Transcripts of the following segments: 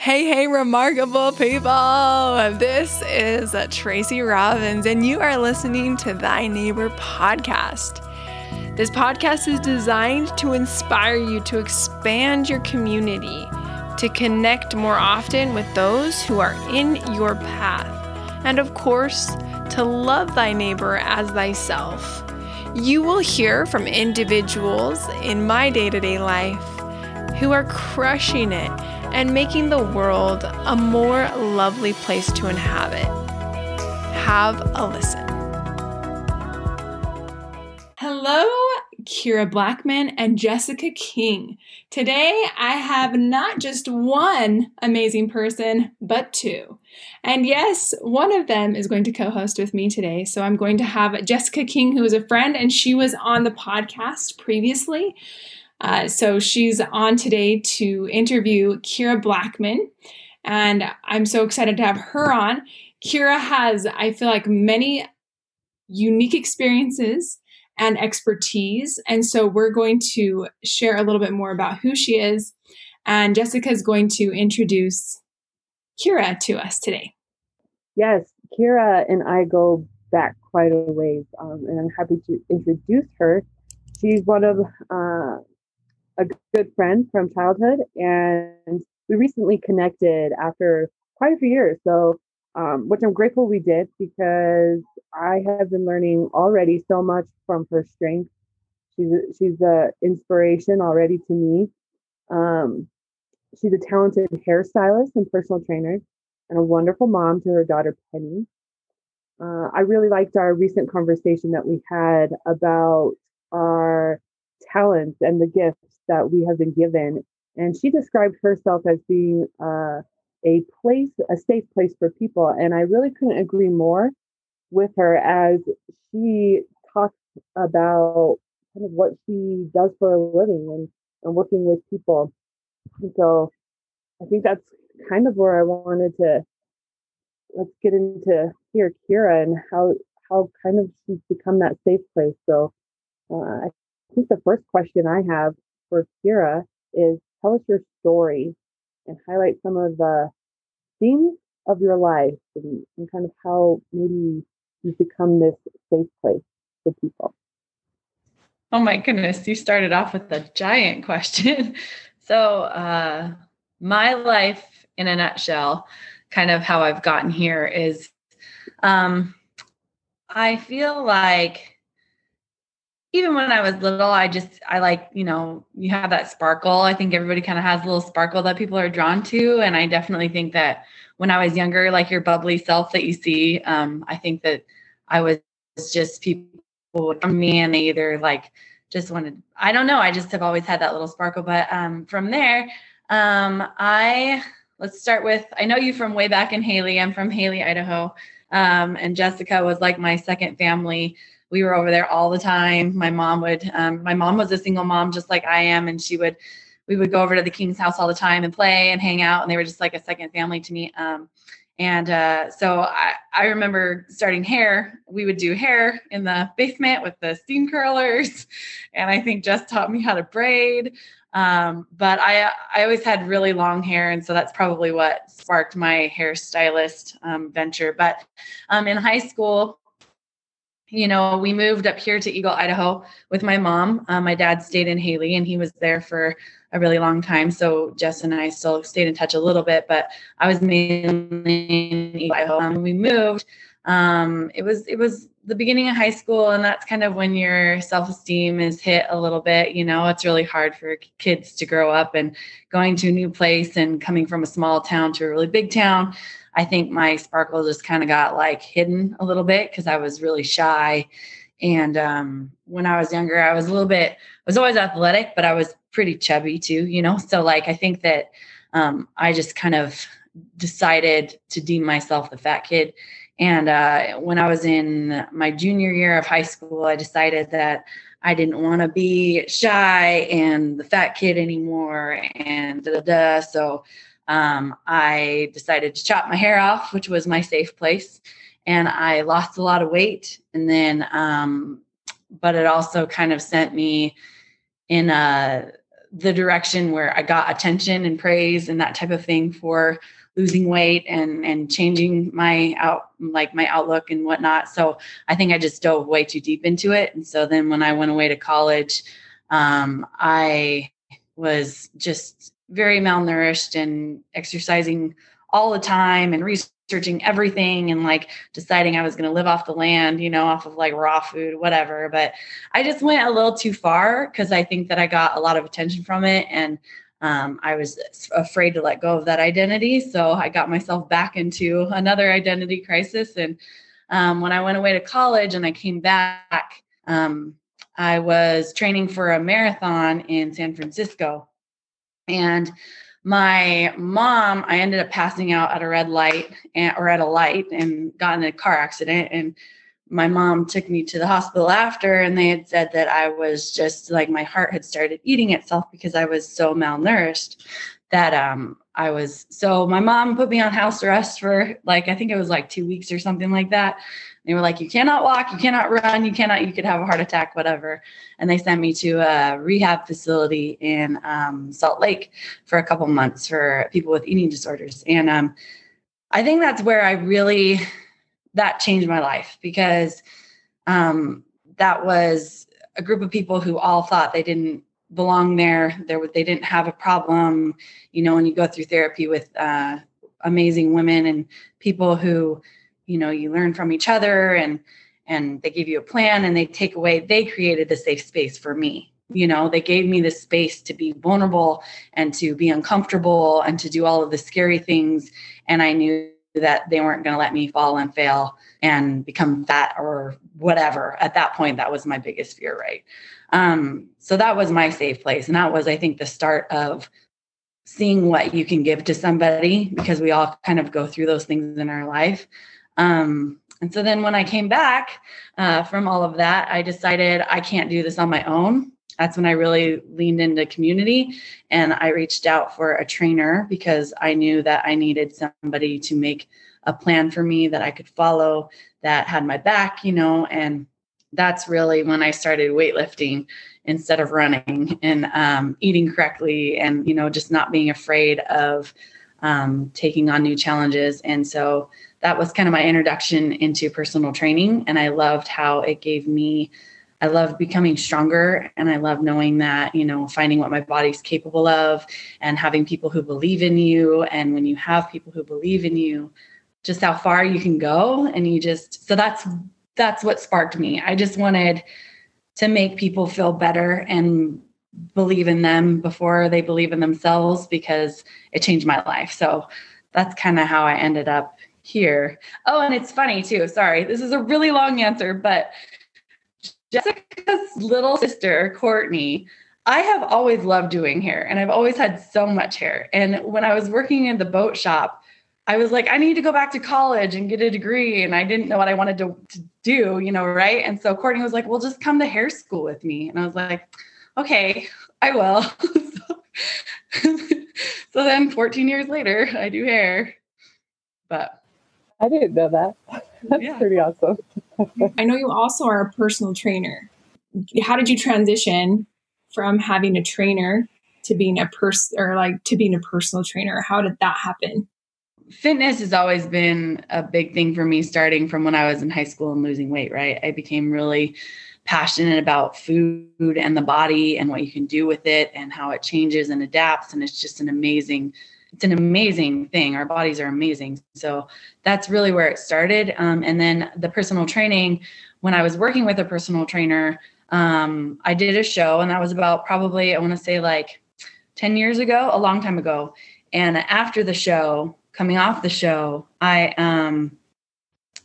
Hey, hey, remarkable people. This is Tracy Robbins, and you are listening to Thy Neighbor podcast. This podcast is designed to inspire you to expand your community, to connect more often with those who are in your path, and of course, to love thy neighbor as thyself. You will hear from individuals in my day to day life who are crushing it and making the world a more lovely place to inhabit. Have a listen. Hello, Kira Blackman and Jessica King. Today I have not just one amazing person, but two. And yes, one of them is going to co host with me today. So I'm going to have Jessica King, who is a friend, and she was on the podcast previously. Uh, so she's on today to interview Kira Blackman, and I'm so excited to have her on. Kira has, I feel like, many unique experiences and expertise, and so we're going to share a little bit more about who she is, and Jessica is going to introduce Kira to us today. Yes, Kira and I go back quite a ways, um, and I'm happy to introduce her. She's one of uh, a good friend from childhood, and we recently connected after quite a few years. So, um, which I'm grateful we did because I have been learning already so much from her strength. She's a, she's an inspiration already to me. Um, she's a talented hairstylist and personal trainer, and a wonderful mom to her daughter Penny. Uh, I really liked our recent conversation that we had about our talents and the gifts that we have been given. And she described herself as being uh, a place, a safe place for people. And I really couldn't agree more with her as she talks about kind of what she does for a living and, and working with people. And so I think that's kind of where I wanted to let's get into here Kira and how how kind of she's become that safe place. So uh, I think the first question I have for Kira is tell us your story and highlight some of the themes of your life and, and kind of how maybe you've become this safe place for people. Oh my goodness, you started off with a giant question. so, uh, my life in a nutshell, kind of how I've gotten here is um, I feel like even when I was little, I just, I like, you know, you have that sparkle. I think everybody kind of has a little sparkle that people are drawn to. And I definitely think that when I was younger, like your bubbly self that you see, um, I think that I was just people come me and they either like just wanted, I don't know. I just have always had that little sparkle. But um, from there, um, I, let's start with, I know you from way back in Hailey. I'm from Hailey, Idaho. Um, and Jessica was like my second family we were over there all the time. My mom would, um, my mom was a single mom just like I am, and she would, we would go over to the King's house all the time and play and hang out, and they were just like a second family to me. Um, and uh, so I, I remember starting hair. We would do hair in the basement with the steam curlers, and I think Jess taught me how to braid. Um, but I I always had really long hair, and so that's probably what sparked my hairstylist um, venture. But um, in high school, you know, we moved up here to Eagle, Idaho with my mom. Um, my dad stayed in Hailey and he was there for a really long time. So Jess and I still stayed in touch a little bit, but I was mainly in Eagle, Idaho. Um, we moved, um, it was, it was the beginning of high school. And that's kind of when your self-esteem is hit a little bit, you know, it's really hard for kids to grow up and going to a new place and coming from a small town to a really big town. I think my sparkle just kind of got like hidden a little bit because I was really shy. And um, when I was younger, I was a little bit, I was always athletic, but I was pretty chubby too, you know? So, like, I think that um, I just kind of decided to deem myself the fat kid. And uh, when I was in my junior year of high school, I decided that I didn't want to be shy and the fat kid anymore. And da da da. So um, I decided to chop my hair off, which was my safe place. And I lost a lot of weight. And then, um, but it also kind of sent me in a the direction where I got attention and praise and that type of thing for losing weight and and changing my out like my outlook and whatnot. So I think I just dove way too deep into it. And so then when I went away to college, um, I was just very malnourished and exercising all the time and researching everything and like deciding I was going to live off the land, you know, off of like raw food, whatever. But I just went a little too far because I think that I got a lot of attention from it. And um, I was afraid to let go of that identity. So I got myself back into another identity crisis. And um, when I went away to college and I came back, um, I was training for a marathon in San Francisco. And my mom, I ended up passing out at a red light and, or at a light and got in a car accident. And my mom took me to the hospital after, and they had said that I was just like my heart had started eating itself because I was so malnourished that um I was so my mom put me on house arrest for like I think it was like 2 weeks or something like that. They were like, you cannot walk, you cannot run, you cannot, you could have a heart attack, whatever. And they sent me to a rehab facility in um, Salt Lake for a couple months for people with eating disorders. And um, I think that's where I really, that changed my life because um, that was a group of people who all thought they didn't belong there. There, they didn't have a problem. You know, when you go through therapy with uh, amazing women and people who you know you learn from each other and and they give you a plan and they take away they created the safe space for me. You know they gave me the space to be vulnerable and to be uncomfortable and to do all of the scary things. And i knew that they weren't going to let me fall and fail and become fat or whatever. At that point that was my biggest fear right? Um, so that was my safe place. And that was i think the start of seeing what you can give to somebody because we all kind of go through those things in our life um, and so then when I came back uh, from all of that, I decided I can't do this on my own. That's when I really leaned into community and I reached out for a trainer because I knew that I needed somebody to make a plan for me that I could follow that had my back, you know, and that's really when I started weightlifting instead of running and um, eating correctly and, you know, just not being afraid of um, taking on new challenges. And so that was kind of my introduction into personal training. And I loved how it gave me, I love becoming stronger. And I love knowing that, you know, finding what my body's capable of and having people who believe in you. And when you have people who believe in you, just how far you can go. And you just, so that's, that's what sparked me. I just wanted to make people feel better and believe in them before they believe in themselves because it changed my life. So that's kind of how I ended up here. Oh, and it's funny too. Sorry, this is a really long answer, but Jessica's little sister, Courtney, I have always loved doing hair and I've always had so much hair. And when I was working in the boat shop, I was like, I need to go back to college and get a degree. And I didn't know what I wanted to, to do, you know, right? And so Courtney was like, Well, just come to hair school with me. And I was like, Okay, I will. so, so then 14 years later, I do hair. But I didn't know that. That's yeah. pretty awesome. I know you also are a personal trainer. How did you transition from having a trainer to being a person or like to being a personal trainer? How did that happen? Fitness has always been a big thing for me starting from when I was in high school and losing weight, right? I became really passionate about food and the body and what you can do with it and how it changes and adapts and it's just an amazing it's an amazing thing. Our bodies are amazing. So that's really where it started. Um, and then the personal training, when I was working with a personal trainer, um, I did a show, and that was about probably, I want to say like 10 years ago, a long time ago. And after the show, coming off the show, I, um,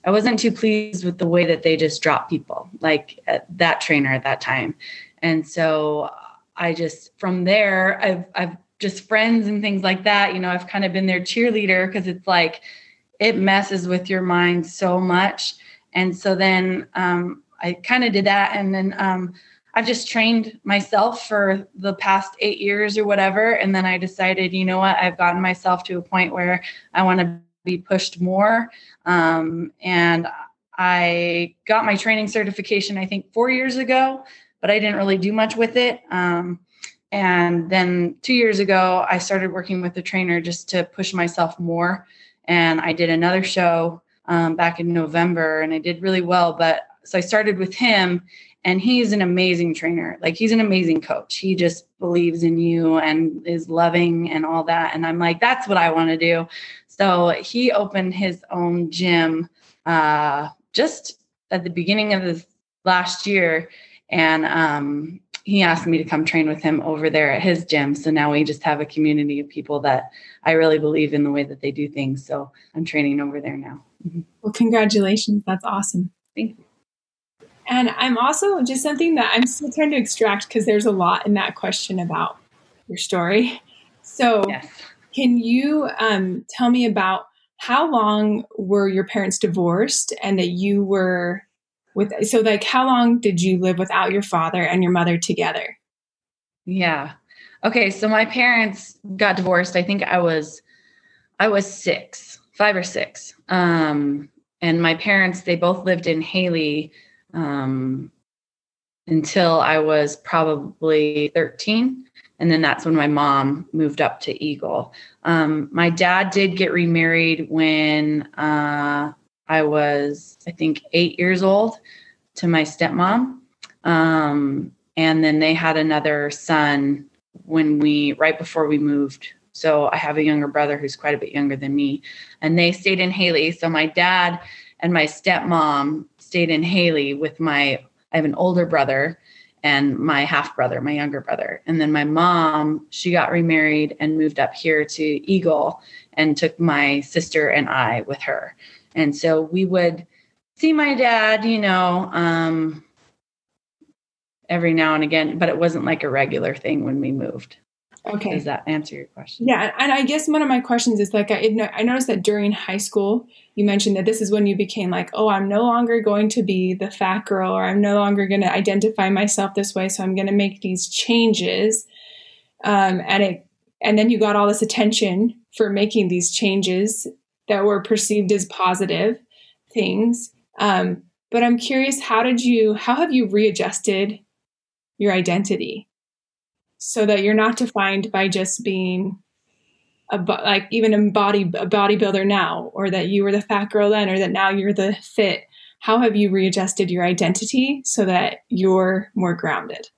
I wasn't too pleased with the way that they just dropped people, like uh, that trainer at that time. And so I just from there I've I've just friends and things like that, you know, I've kind of been their cheerleader because it's like it messes with your mind so much. And so then um, I kind of did that. And then um, I've just trained myself for the past eight years or whatever. And then I decided, you know what, I've gotten myself to a point where I want to be pushed more. Um, and I got my training certification, I think, four years ago, but I didn't really do much with it. Um, and then two years ago, I started working with a trainer just to push myself more. And I did another show um, back in November and I did really well. But so I started with him and he's an amazing trainer. Like he's an amazing coach. He just believes in you and is loving and all that. And I'm like, that's what I want to do. So he opened his own gym uh, just at the beginning of the last year. And um, he asked me to come train with him over there at his gym. So now we just have a community of people that I really believe in the way that they do things. So I'm training over there now. Mm-hmm. Well, congratulations. That's awesome. Thank you. And I'm also just something that I'm still trying to extract because there's a lot in that question about your story. So, yes. can you um, tell me about how long were your parents divorced and that you were with so like how long did you live without your father and your mother together? Yeah. Okay so my parents got divorced. I think i was i was six five or six. Um and my parents they both lived in Hailey um until i was probably 13 and then that's when my mom moved up to eagle. Um, my dad did get remarried when uh, I was, I think, eight years old to my stepmom. Um, and then they had another son when we, right before we moved. So I have a younger brother who's quite a bit younger than me. And they stayed in Hailey. So my dad and my stepmom stayed in Hailey with my, I have an older brother and my half brother, my younger brother. And then my mom, she got remarried and moved up here to Eagle and took my sister and I with her. And so we would see my dad, you know, um, every now and again, but it wasn't like a regular thing when we moved. Okay. Does that answer your question? Yeah. And I guess one of my questions is like, I, I noticed that during high school, you mentioned that this is when you became like, oh, I'm no longer going to be the fat girl, or I'm no longer going to identify myself this way. So I'm going to make these changes. Um, and it, and then you got all this attention for making these changes that were perceived as positive things. Um, but I'm curious, how did you, how have you readjusted your identity so that you're not defined by just being a like even a body a bodybuilder now, or that you were the fat girl then, or that now you're the fit? How have you readjusted your identity so that you're more grounded?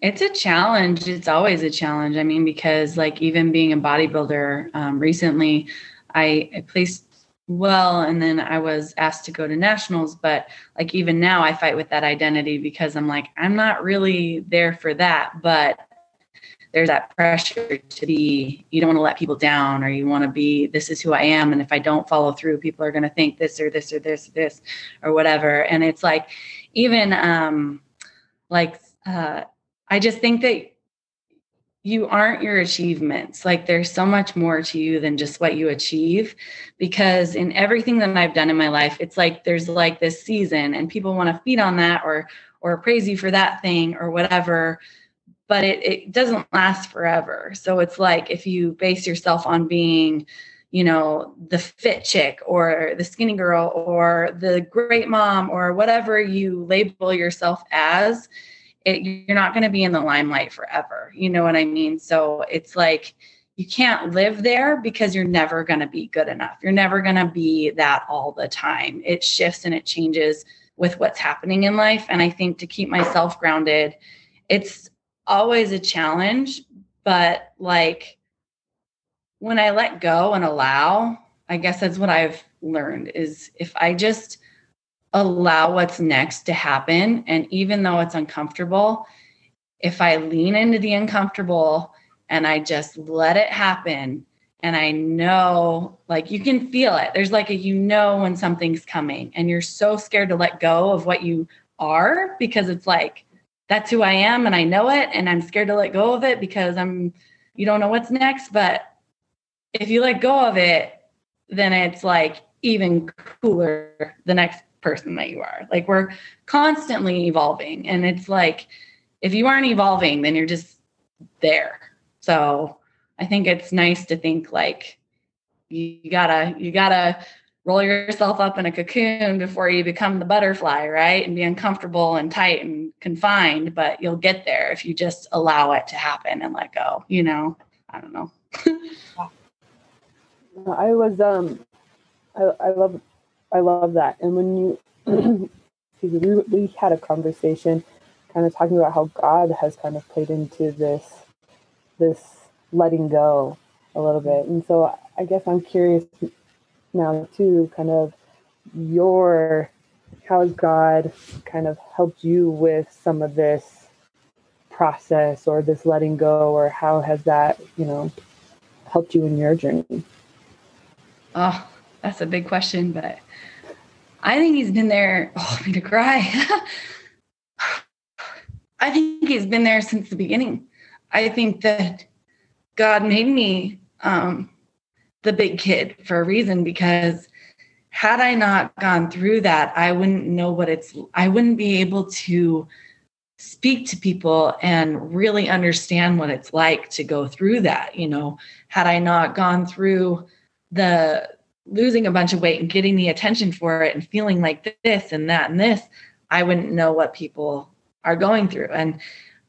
It's a challenge. It's always a challenge. I mean, because like even being a bodybuilder, um, recently I, I placed well and then I was asked to go to nationals. But like even now, I fight with that identity because I'm like, I'm not really there for that. But there's that pressure to be, you don't want to let people down or you want to be, this is who I am. And if I don't follow through, people are going to think this or this or this or this or whatever. And it's like, even um, like, uh, I just think that you aren't your achievements. Like there's so much more to you than just what you achieve. Because in everything that I've done in my life, it's like there's like this season and people want to feed on that or or praise you for that thing or whatever. But it, it doesn't last forever. So it's like if you base yourself on being, you know, the fit chick or the skinny girl or the great mom or whatever you label yourself as, it, you're not going to be in the limelight forever. You know what I mean? So it's like you can't live there because you're never going to be good enough. You're never going to be that all the time. It shifts and it changes with what's happening in life. And I think to keep myself grounded, it's always a challenge, but like when I let go and allow, I guess that's what I've learned is if I just allow what's next to happen. And even though it's uncomfortable, if I lean into the uncomfortable and I just let it happen, and I know, like, you can feel it. There's like a you know when something's coming, and you're so scared to let go of what you are because it's like, that's who I am, and I know it, and I'm scared to let go of it because I'm, you don't know what's next. But if you let go of it, then it's like even cooler the next person that you are. Like we're constantly evolving. And it's like, if you aren't evolving, then you're just there. So I think it's nice to think like you, gotta, you gotta roll yourself up in a cocoon before you become the butterfly, right? And be uncomfortable and tight and confined, but you'll get there if you just allow it to happen and let go, you know? I don't know. I was um I, I love I love that. And when you we, we had a conversation kind of talking about how God has kind of played into this this letting go a little bit. And so I guess I'm curious now too, kind of your how has God kind of helped you with some of this process or this letting go or how has that, you know, helped you in your journey? Oh, that's a big question, but I think he's been there. Oh, me to cry. I think he's been there since the beginning. I think that God made me um, the big kid for a reason because had I not gone through that, I wouldn't know what it's, I wouldn't be able to speak to people and really understand what it's like to go through that. You know, had I not gone through the losing a bunch of weight and getting the attention for it and feeling like this and that and this, I wouldn't know what people are going through. And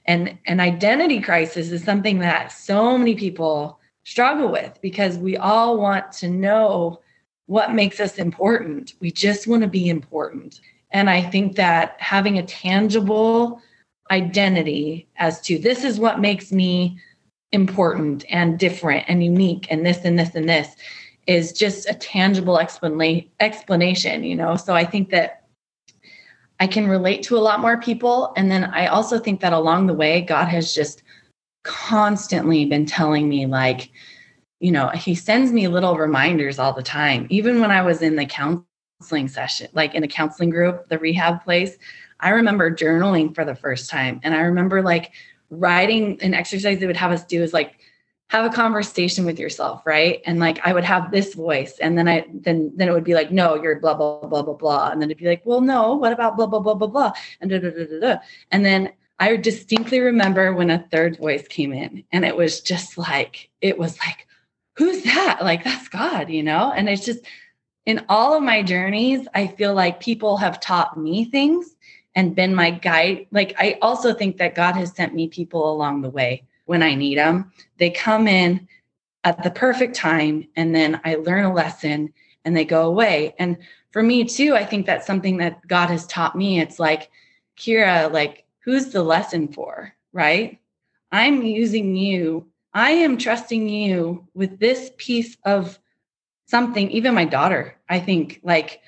and an identity crisis is something that so many people struggle with because we all want to know what makes us important. We just want to be important. And I think that having a tangible identity as to this is what makes me important and different and unique and this and this and this is just a tangible explanation you know? So i think that i can relate to a lot more people. And then i also think that along the way god has just constantly been telling me like you know he sends me little reminders all the time. Even when i was in the counseling session like in a counseling group the rehab place i remember journaling for the first time. And i remember like writing an exercise they would have us do is like have a conversation with yourself right? And like i would have this voice and then i then then it would be like no you're blah blah blah blah blah. And then it'd be like well no what about blah blah blah blah blah? And da, da, da, da, da. and then i distinctly remember when a third voice came in and it was just like it was like who's that? Like that's god you know? And it's just in all of my journeys i feel like people have taught me things and been my guide. Like i also think that god has sent me people along the way when I need them. They come in at the perfect time and then I learn a lesson and they go away. And for me too, I think that's something that God has taught me. It's like, Kira, like, who's the lesson for? Right? I'm using you. I am trusting you with this piece of something, even my daughter, I think, like,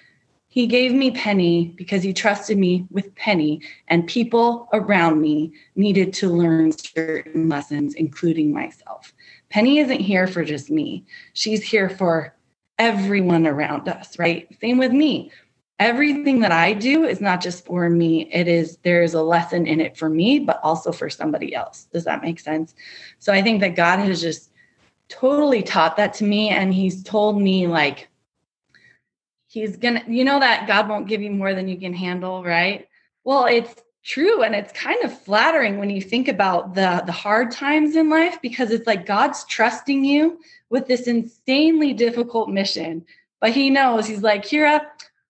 he gave me Penny because he trusted me with Penny, and people around me needed to learn certain lessons, including myself. Penny isn't here for just me, she's here for everyone around us, right? Same with me. Everything that I do is not just for me, it is there is a lesson in it for me, but also for somebody else. Does that make sense? So I think that God has just totally taught that to me, and He's told me, like, he's gonna you know that god won't give you more than you can handle right? Well it's true and it's kind of flattering when you think about the the hard times in life because it's like god's trusting you with this insanely difficult mission but he knows he's like kira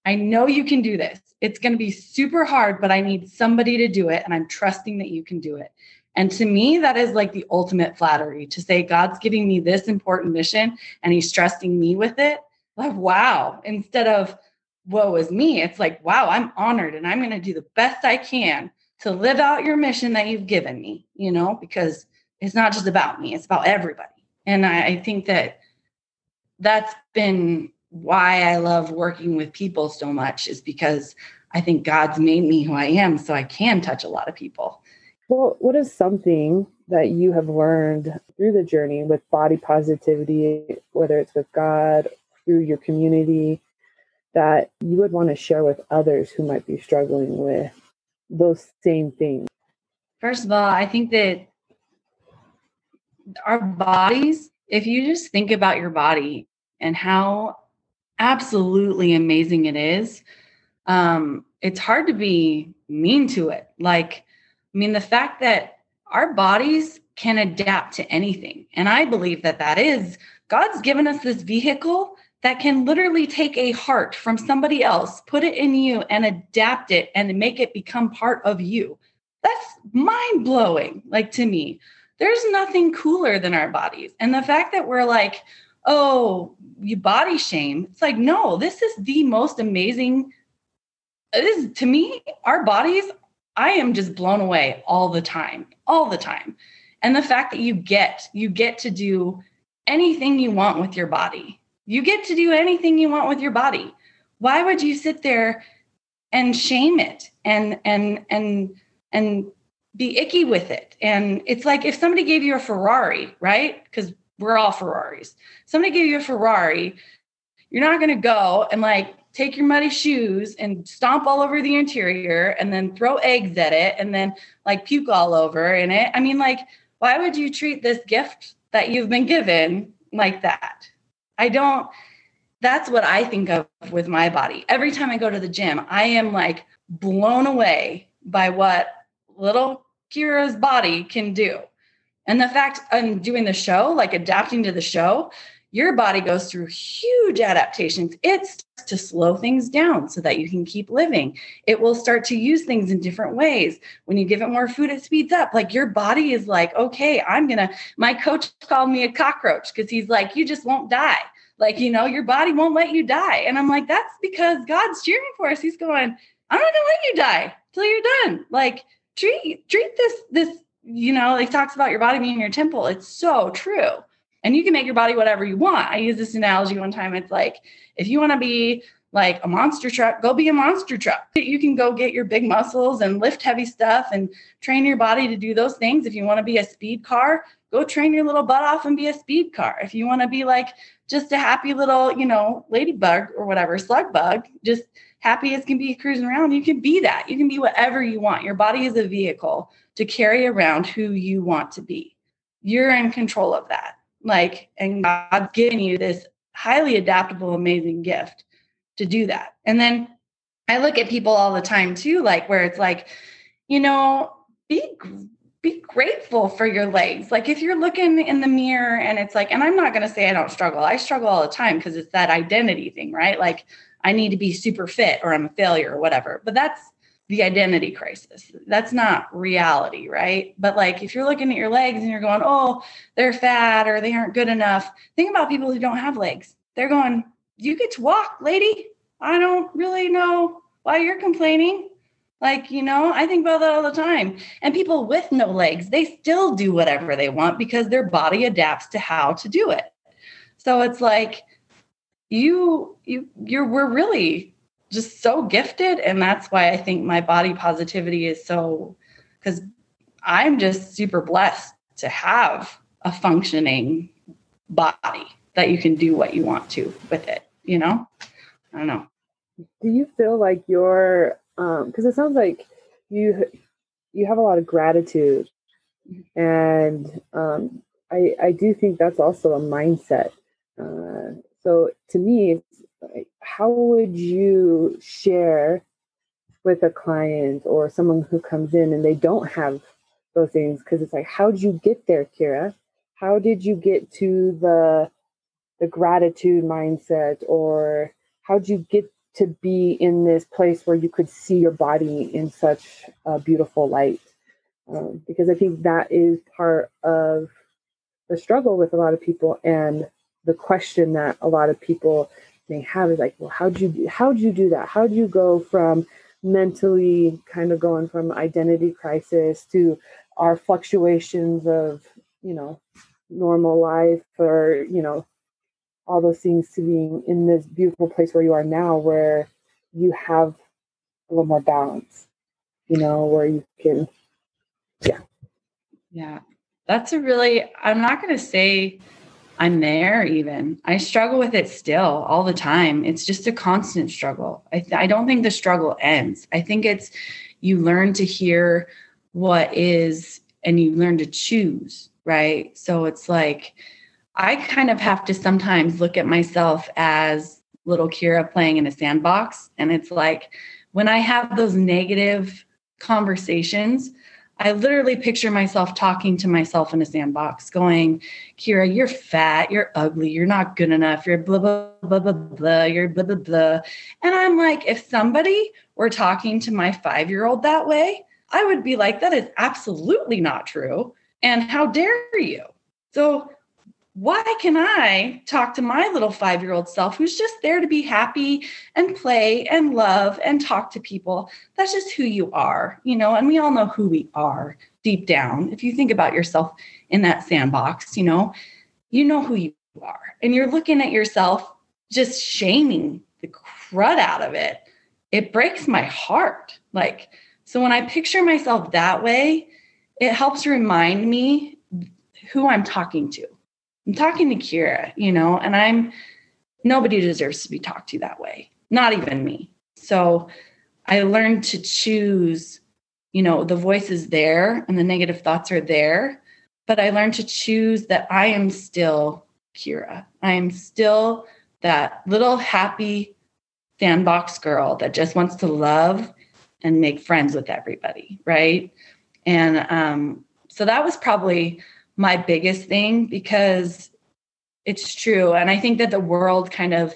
i know you can do this. It's going to be super hard but i need somebody to do it and i'm trusting that you can do it. And to me, that is like the ultimate flattery to say, God's giving me this important mission and he's trusting me with it like, wow, instead of woe is me, it's like, wow, I'm honored and I'm going to do the best I can to live out your mission that you've given me, you know, because it's not just about me, it's about everybody. And I, I think that that's been why I love working with people so much, is because I think God's made me who I am so I can touch a lot of people. Well, what is something that you have learned through the journey with body positivity, whether it's with God through your community that you would want to share with others who might be struggling with those same things? First of all, I think that our bodies, if you just think about your body and how absolutely amazing it is, um, it's hard to be mean to it. Like, I mean, the fact that our bodies can adapt to anything. And I believe that that is God's given us this vehicle that can literally take a heart from somebody else, put it in you, and adapt it and make it become part of you. That's mind blowing, like to me. There's nothing cooler than our bodies. And the fact that we're like, oh, you body shame, it's like, no, this is the most amazing. This to me, our bodies, I am just blown away all the time, all the time. And the fact that you get, you get to do anything you want with your body you get to do anything you want with your body. Why would you sit there and shame it and and and and be icky with it? And it's like if somebody gave you a Ferrari, right? Because we're all Ferraris. Somebody gave you a Ferrari, you're not going to go and like take your muddy shoes and stomp all over the interior and then throw eggs at it and then like puke all over in it. I mean, like, why would you treat this gift that you've been given like that? I don't, that's what I think of with my body. Every time I go to the gym, I am like blown away by what little Kira's body can do. And the fact I'm doing the show, like adapting to the show, your body goes through huge adaptations. It starts to slow things down so that you can keep living. It will start to use things in different ways. When you give it more food, it speeds up. Like your body is like, okay, I'm gonna. My coach called me a cockroach because he's like, you just won't die. Like, you know, your body won't let you die. And I'm like, that's because God's cheering for us. He's going, I'm not gonna let you die till you're done. Like, treat treat this this, you know, like talks about your body being your temple. It's so true. And you can make your body whatever you want. I use this analogy one time. It's like if you want to be like a monster truck, go be a monster truck. You can go get your big muscles and lift heavy stuff and train your body to do those things. If you want to be a speed car, go train your little butt off and be a speed car. If you want to be like just a happy little, you know, ladybug or whatever, slug bug, just happy as can be cruising around, you can be that. You can be whatever you want. Your body is a vehicle to carry around who you want to be. You're in control of that. Like, and God's given you this highly adaptable, amazing gift to do that. And then I look at people all the time too, like where it's like, you know, be be grateful for your legs. Like if you're looking in the mirror and it's like, and I'm not going to say I don't struggle. I struggle all the time because it's that identity thing, right? Like I need to be super fit or I'm a failure or whatever. But that's the identity crisis. That's not reality, right? But like if you're looking at your legs and you're going, oh, they're fat or they aren't good enough, think about people who don't have legs. They're going, you get to walk, lady. I don't really know why you're complaining. Like, you know, I think about that all the time. And people with no legs, they still do whatever they want because their body adapts to how to do it. So it's like you you you're we're really just so gifted and that's why I think my body positivity is so cuz I'm just super blessed to have a functioning body that you can do what you want to with it, you know? I don't know. Do you feel like you're um because it sounds like you you have a lot of gratitude, and um, I I do think that's also a mindset. Uh, so to me, how would you share with a client or someone who comes in and they don't have those things? Because it's like, how did you get there, Kira? How did you get to the the gratitude mindset, or how did you get to be in this place where you could see your body in such a beautiful light. Um, because I think that is part of the struggle with a lot of people and the question that a lot of people may have is like, well, how'd you how'd you do that? How'd you go from mentally kind of going from identity crisis to our fluctuations of, you know, normal life or, you know, all those things to being in this beautiful place where you are now where you have a little more balance you know where you can yeah yeah that's a really i'm not going to say i'm there even. I struggle with it still all the time. It's just a constant struggle. I, th- I don't think the struggle ends. I think it's you learn to hear what is and you learn to choose right? So it's like I kind of have to sometimes look at myself as little Kira playing in a sandbox. And it's like when I have those negative conversations, I literally picture myself talking to myself in a sandbox, going, Kira, you're fat, you're ugly, you're not good enough, you're blah, blah, blah, blah, blah, you're blah, blah, blah. And I'm like, if somebody were talking to my five year old that way, I would be like, that is absolutely not true. And how dare you? So why can I talk to my little five year old self who's just there to be happy and play and love and talk to people? That's just who you are, you know, and we all know who we are deep down. If you think about yourself in that sandbox, you know, you know who you are, and you're looking at yourself just shaming the crud out of it. It breaks my heart. Like, so when I picture myself that way, it helps remind me who I'm talking to I'm talking to Kira, you know, and I'm nobody deserves to be talked to that way, not even me. So I learned to choose, you know, the voice is there and the negative thoughts are there, but I learned to choose that I am still Kira. I am still that little happy sandbox girl that just wants to love and make friends with everybody, right? And um, so that was probably my biggest thing because it's true. And I think that the world kind of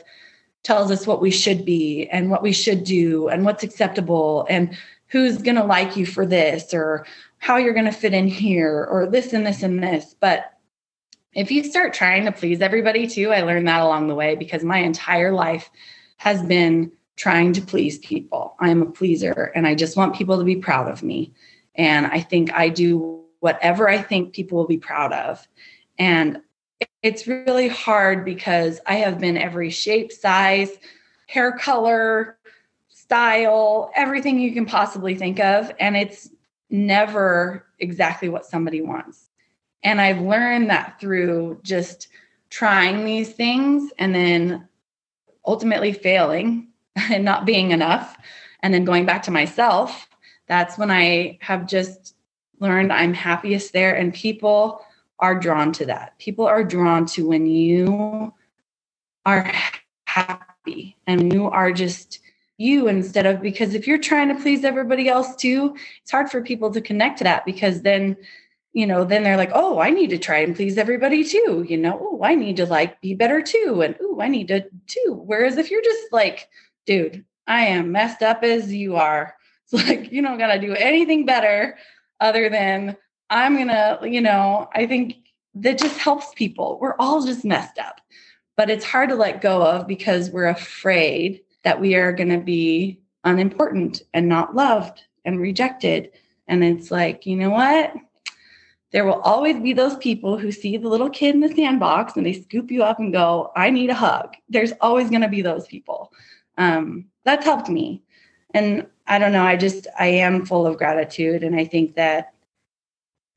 tells us what we should be and what we should do and what's acceptable and who's going to like you for this or how you're going to fit in here or this and this and this. But if you start trying to please everybody too, I learned that along the way because my entire life has been trying to please people. I'm a pleaser and I just want people to be proud of me. And I think I do whatever I think people will be proud of. And it's really hard because I have been every shape, size, hair color, style, everything you can possibly think of. And it's never exactly what somebody wants. And I've learned that through just trying these things and then ultimately failing and not being enough. And then going back to myself, that's when I have just learned I'm happiest there. And people are drawn to that. People are drawn to when you are happy and you are just you instead of because if you're trying to please everybody else too, it's hard for people to connect to that because then you know, then they're like, oh, I need to try and please everybody too. You know, oh, I need to like be better too. And oh, I need to too. Whereas if you're just like, dude, I am messed up as you are. It's like you don't gotta do anything better other than I'm going to, you know, I think that just helps people. We're all just messed up, but it's hard to let go of because we're afraid that we are going to be unimportant and not loved and rejected. And it's like, you know what? There will always be those people who see the little kid in the sandbox and they scoop you up and go, I need a hug. There's always going to be those people. Um, that's helped me. And I don't know. I just, I am full of gratitude. And I think that,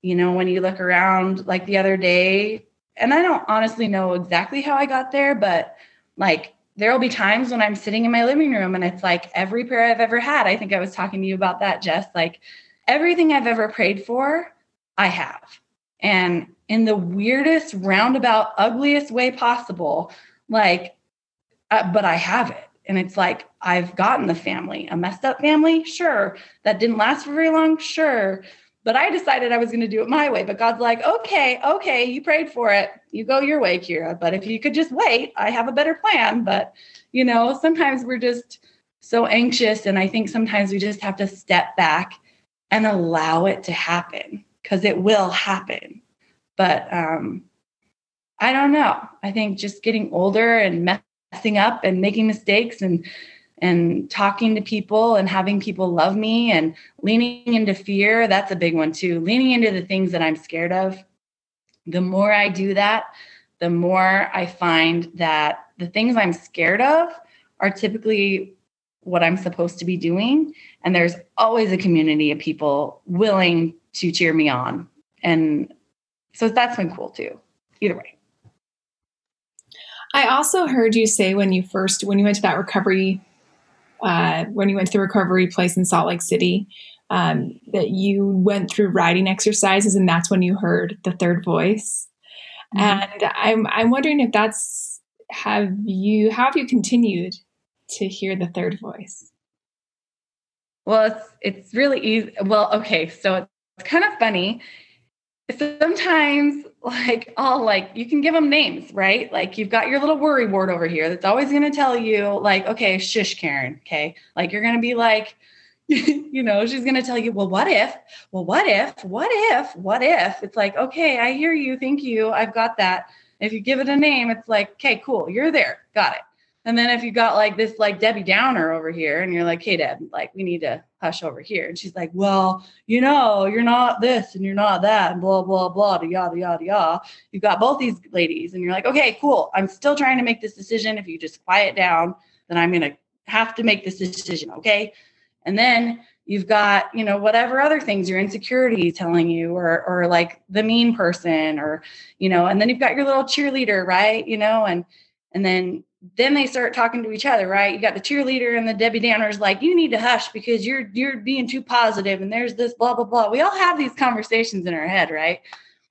you know, when you look around like the other day, and I don't honestly know exactly how I got there, but like there will be times when I'm sitting in my living room and it's like every prayer I've ever had. I think I was talking to you about that, Jess. Like everything I've ever prayed for, I have. And in the weirdest, roundabout, ugliest way possible, like, uh, but I have it. And it's like, I've gotten the family, a messed up family, sure. That didn't last for very long, sure. But I decided I was going to do it my way. But God's like, okay, okay, you prayed for it. You go your way, Kira. But if you could just wait, I have a better plan. But, you know, sometimes we're just so anxious. And I think sometimes we just have to step back and allow it to happen because it will happen. But um, I don't know. I think just getting older and messing up and making mistakes and and talking to people and having people love me and leaning into fear that's a big one too. Leaning into the things that i'm scared of. The more i do that the more i find that the things i'm scared of are typically what i'm supposed to be doing. And there's always a community of people willing to cheer me on. And so that's been cool too either way. I also heard you say when you first when you went to that recovery uh, when you went to the recovery place in Salt Lake City um, that you went through writing exercises and that's when you heard the third voice. Mm-hmm. And I'm I'm wondering if that's have you how have you continued to hear the third voice? Well, it's it's really easy. Well, okay, so it's kind of funny. Sometimes, like, I'll like, you can give them names, right? Like, you've got your little worry ward over here that's always going to tell you, like, okay, shush, Karen. Okay. Like, you're going to be like, you know, she's going to tell you, well, what if, well, what if, what if, what if? It's like, okay, I hear you. Thank you. I've got that. If you give it a name, it's like, okay, cool. You're there. Got it. And then if you got like this like Debbie Downer over here and you're like, hey Deb, like we need to hush over here. And she's like, well, you know, you're not this and you're not that and blah, blah, blah, yada, yada, yada. You've got both these ladies and you're like, okay, cool. I'm still trying to make this decision. If you just quiet down, then I'm going to have to make this decision. Okay. And then you've got, you know, whatever other things your insecurity telling you, or, or like the mean person, or, you know, and then you've got your little cheerleader, right? You know, and, and then then they start talking to each other, right? You got the cheerleader and the Debbie Downers like, you need to hush because you're you're being too positive and there's this blah blah blah. We all have these conversations in our head, right?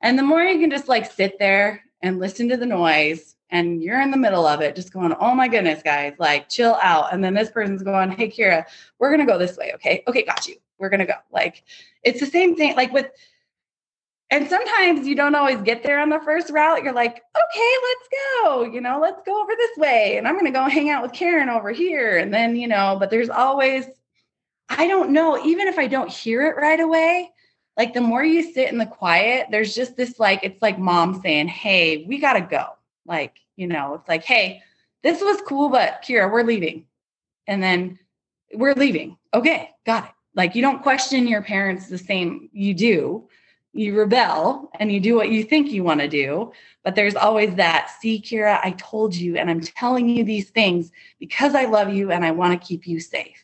And the more you can just like sit there and listen to the noise and you're in the middle of it, just going, oh my goodness, guys, like chill out. And then this person's going, hey, Kira, we're gonna go this way. Okay, okay, got you. We're gonna go. Like it's the same thing, like with and sometimes you don't always get there on the first route. You're like, okay, let's go. You know, let's go over this way. And I'm going to go hang out with Karen over here. And then, you know, but there's always, I don't know, even if I don't hear it right away, like the more you sit in the quiet, there's just this like, it's like mom saying, hey, we got to go. Like, you know, it's like, hey, this was cool, but Kira, we're leaving. And then we're leaving. Okay, got it. Like you don't question your parents the same you do you rebel and you do what you think you want to do. But there's always that, see, Kira, I told you, and I'm telling you these things because I love you and I want to keep you safe.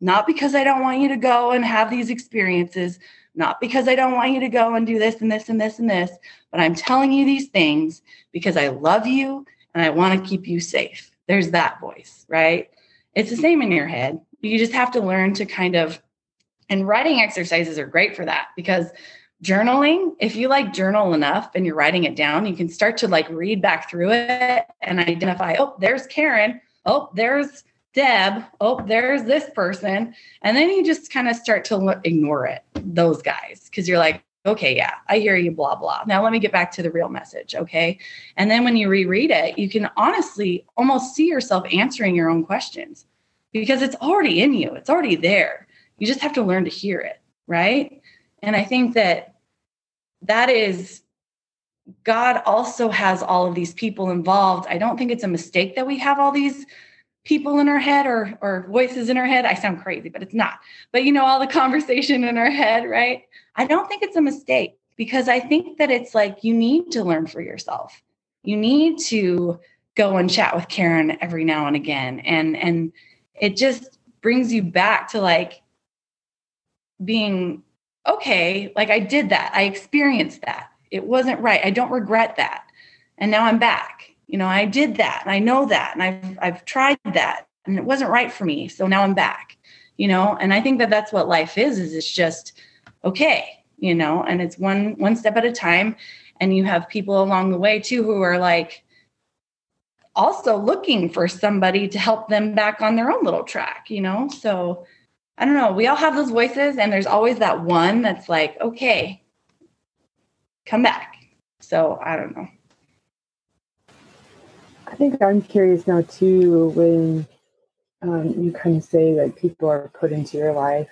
Not because I don't want you to go and have these experiences, not because I don't want you to go and do this and this and this and this, but I'm telling you these things because I love you and I want to keep you safe. There's that voice, right? It's the same in your head. You just have to learn to kind of, and writing exercises are great for that because journaling if you like journal enough and you're writing it down you can start to like read back through it and identify oh there's karen. Oh there's deb. Oh there's this person. And then you just kind of start to ignore it those guys because you're like okay yeah i hear you blah blah. Now let me get back to the real message okay? And then when you reread it you can honestly almost see yourself answering your own questions because it's already in you. It's already there. You just have to learn to hear it right and I think that that is God also has all of these people involved. I don't think it's a mistake that we have all these people in our head or or voices in our head. I sound crazy, but it's not. But you know all the conversation in our head, right? I don't think it's a mistake because I think that it's like you need to learn for yourself. You need to go and chat with Karen every now and again and and it just brings you back to like being okay, like I did that. I experienced that. It wasn't right. I don't regret that. And now I'm back. You know, I did that and I know that and I've I've tried that and it wasn't right for me. So now I'm back. You know, and I think that that's what life is is it's just okay, you know, and it's one one step at a time and you have people along the way too who are like also looking for somebody to help them back on their own little track, you know? So I don't know. We all have those voices, and there's always that one that's like, okay, come back. So I don't know. I think I'm curious now too when um, you kind of say that people are put into your life,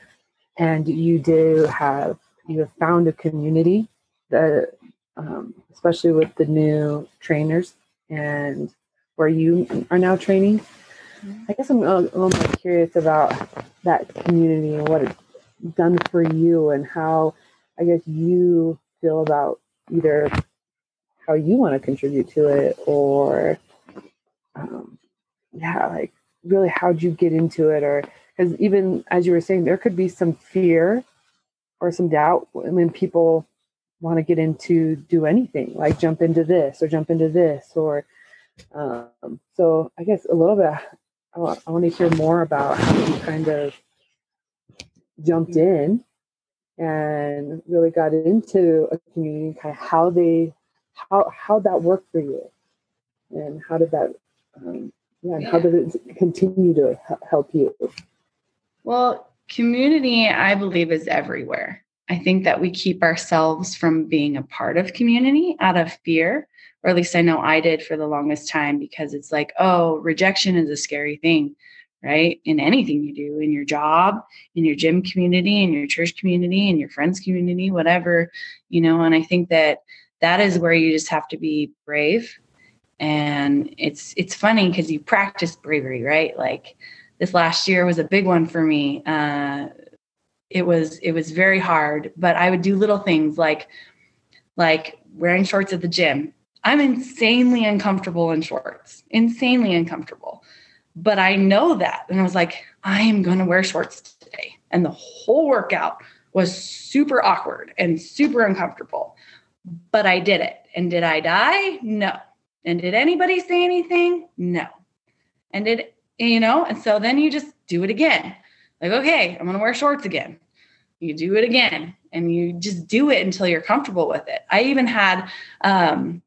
and you do have you have found a community that, um, especially with the new trainers and where you are now training. I guess I'm a little more curious about that community and what it's done for you and how I guess you feel about either how you want to contribute to it or um, yeah, like really how'd you get into it or because even as you were saying, there could be some fear or some doubt when people want to get into do anything like jump into this or jump into this or um, so I guess a little bit I want, to hear more about how you kind of jumped in and really got into a community, kind of how they, how how that worked for you, and how did that, um, yeah, and how did it continue to help you? Well, community, I believe, is everywhere. I think that we keep ourselves from being a part of community out of fear, or at least I know I did for the longest time because it's like, oh, rejection is a scary thing, right? In anything you do, in your job, in your gym community, in your church community, in your friends community, whatever, you know, and I think that that is where you just have to be brave. And it's it's funny because you practice bravery, right? Like this last year was a big one for me. Uh, it was it was very hard but i would do little things like like wearing shorts at the gym. I'm insanely uncomfortable in shorts insanely uncomfortable. But i know that and i was like i am going to wear shorts today. And the whole workout was super awkward and super uncomfortable. But i did it. And did i die? No. And did anybody say anything? No. And did you know and so then you just do it again. Like, okay, I'm going to wear shorts again. You do it again and you just do it until you're comfortable with it. I even had um,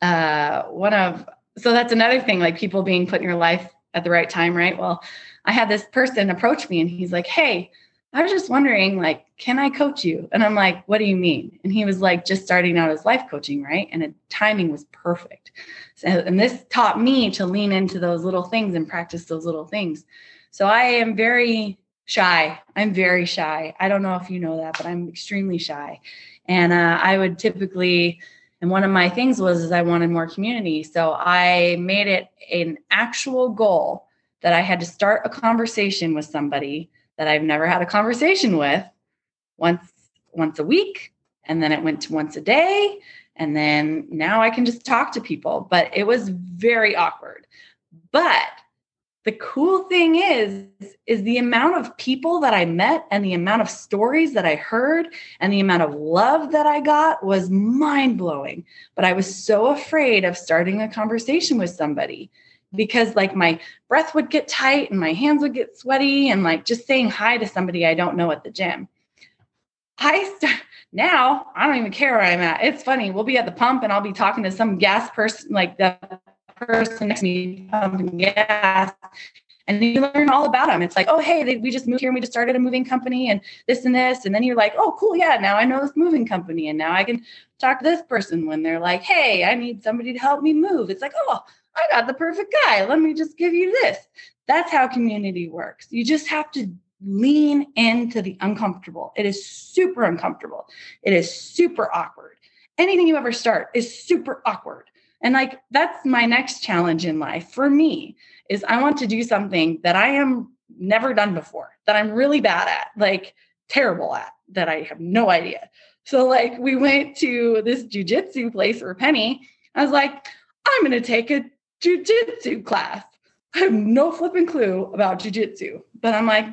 uh, one of, so that's another thing, like people being put in your life at the right time, right? Well, I had this person approach me and he's like, hey, I was just wondering, like, can I coach you? And I'm like, what do you mean? And he was like, just starting out as life coaching, right? And the timing was perfect. So, and this taught me to lean into those little things and practice those little things. So I am very shy. I'm very shy. I don't know if you know that, but I'm extremely shy. And uh, I would typically, and one of my things was is I wanted more community. So I made it an actual goal that I had to start a conversation with somebody that I've never had a conversation with once once a week and then it went to once a day and then now I can just talk to people but it was very awkward but the cool thing is is the amount of people that i met and the amount of stories that i heard and the amount of love that i got was mind-blowing. But i was so afraid of starting a conversation with somebody because like my breath would get tight and my hands would get sweaty and like just saying hi to somebody i don't know at the gym. I now i don't even care where i'm at. It's funny. We'll be at the pump and i'll be talking to some gas person like the person next to me pumping gas and you learn all about them. It's like, oh, hey, they, we just moved here and we just started a moving company and this and this. And then you're like, oh, cool. Yeah. Now I know this moving company. And now I can talk to this person when they're like, hey, I need somebody to help me move. It's like, oh, I got the perfect guy. Let me just give you this. That's how community works. You just have to lean into the uncomfortable. It is super uncomfortable. It is super awkward. Anything you ever start is super awkward. And like that's my next challenge in life for me is I want to do something that I am never done before, that I'm really bad at, like terrible at, that I have no idea. So like we went to this jujitsu place for Penny. I was like, I'm gonna take a jujitsu class. I have no flipping clue about jujitsu, but I'm like,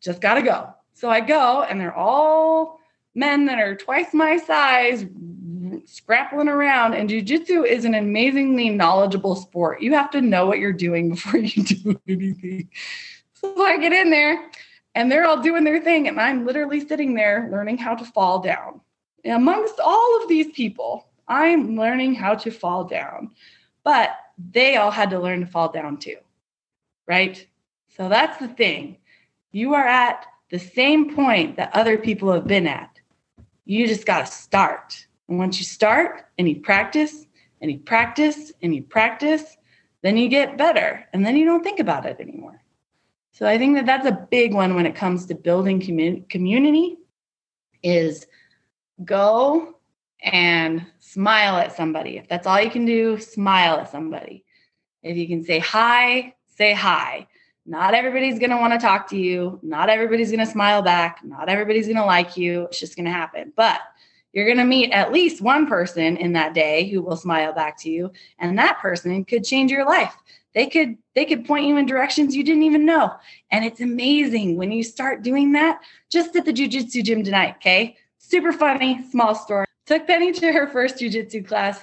just gotta go. So I go, and they're all men that are twice my size, scrappling around. And jujitsu is an amazingly knowledgeable sport. You have to know what you're doing before you do anything. So I get in there and they're all doing their thing. And I'm literally sitting there learning how to fall down. And amongst all of these people, I'm learning how to fall down. But they all had to learn to fall down too. Right? So that's the thing. You are at the same point that other people have been at. You just got to start. And once you start and you practice and you practice and you practice, then you get better and then you don't think about it anymore. So I think that that's a big one when it comes to building commun- community is go and smile at somebody. If that's all you can do, smile at somebody. If you can say hi, say hi. Not everybody's going to want to talk to you. Not everybody's going to smile back. Not everybody's going to like you. It's just going to happen. But you're going to meet at least one person in that day who will smile back to you and that person could change your life. They could they could point you in directions you didn't even know. And it's amazing when you start doing that just at the jiu-jitsu gym tonight okay? Super funny small story. Took penny to her first jiu-jitsu class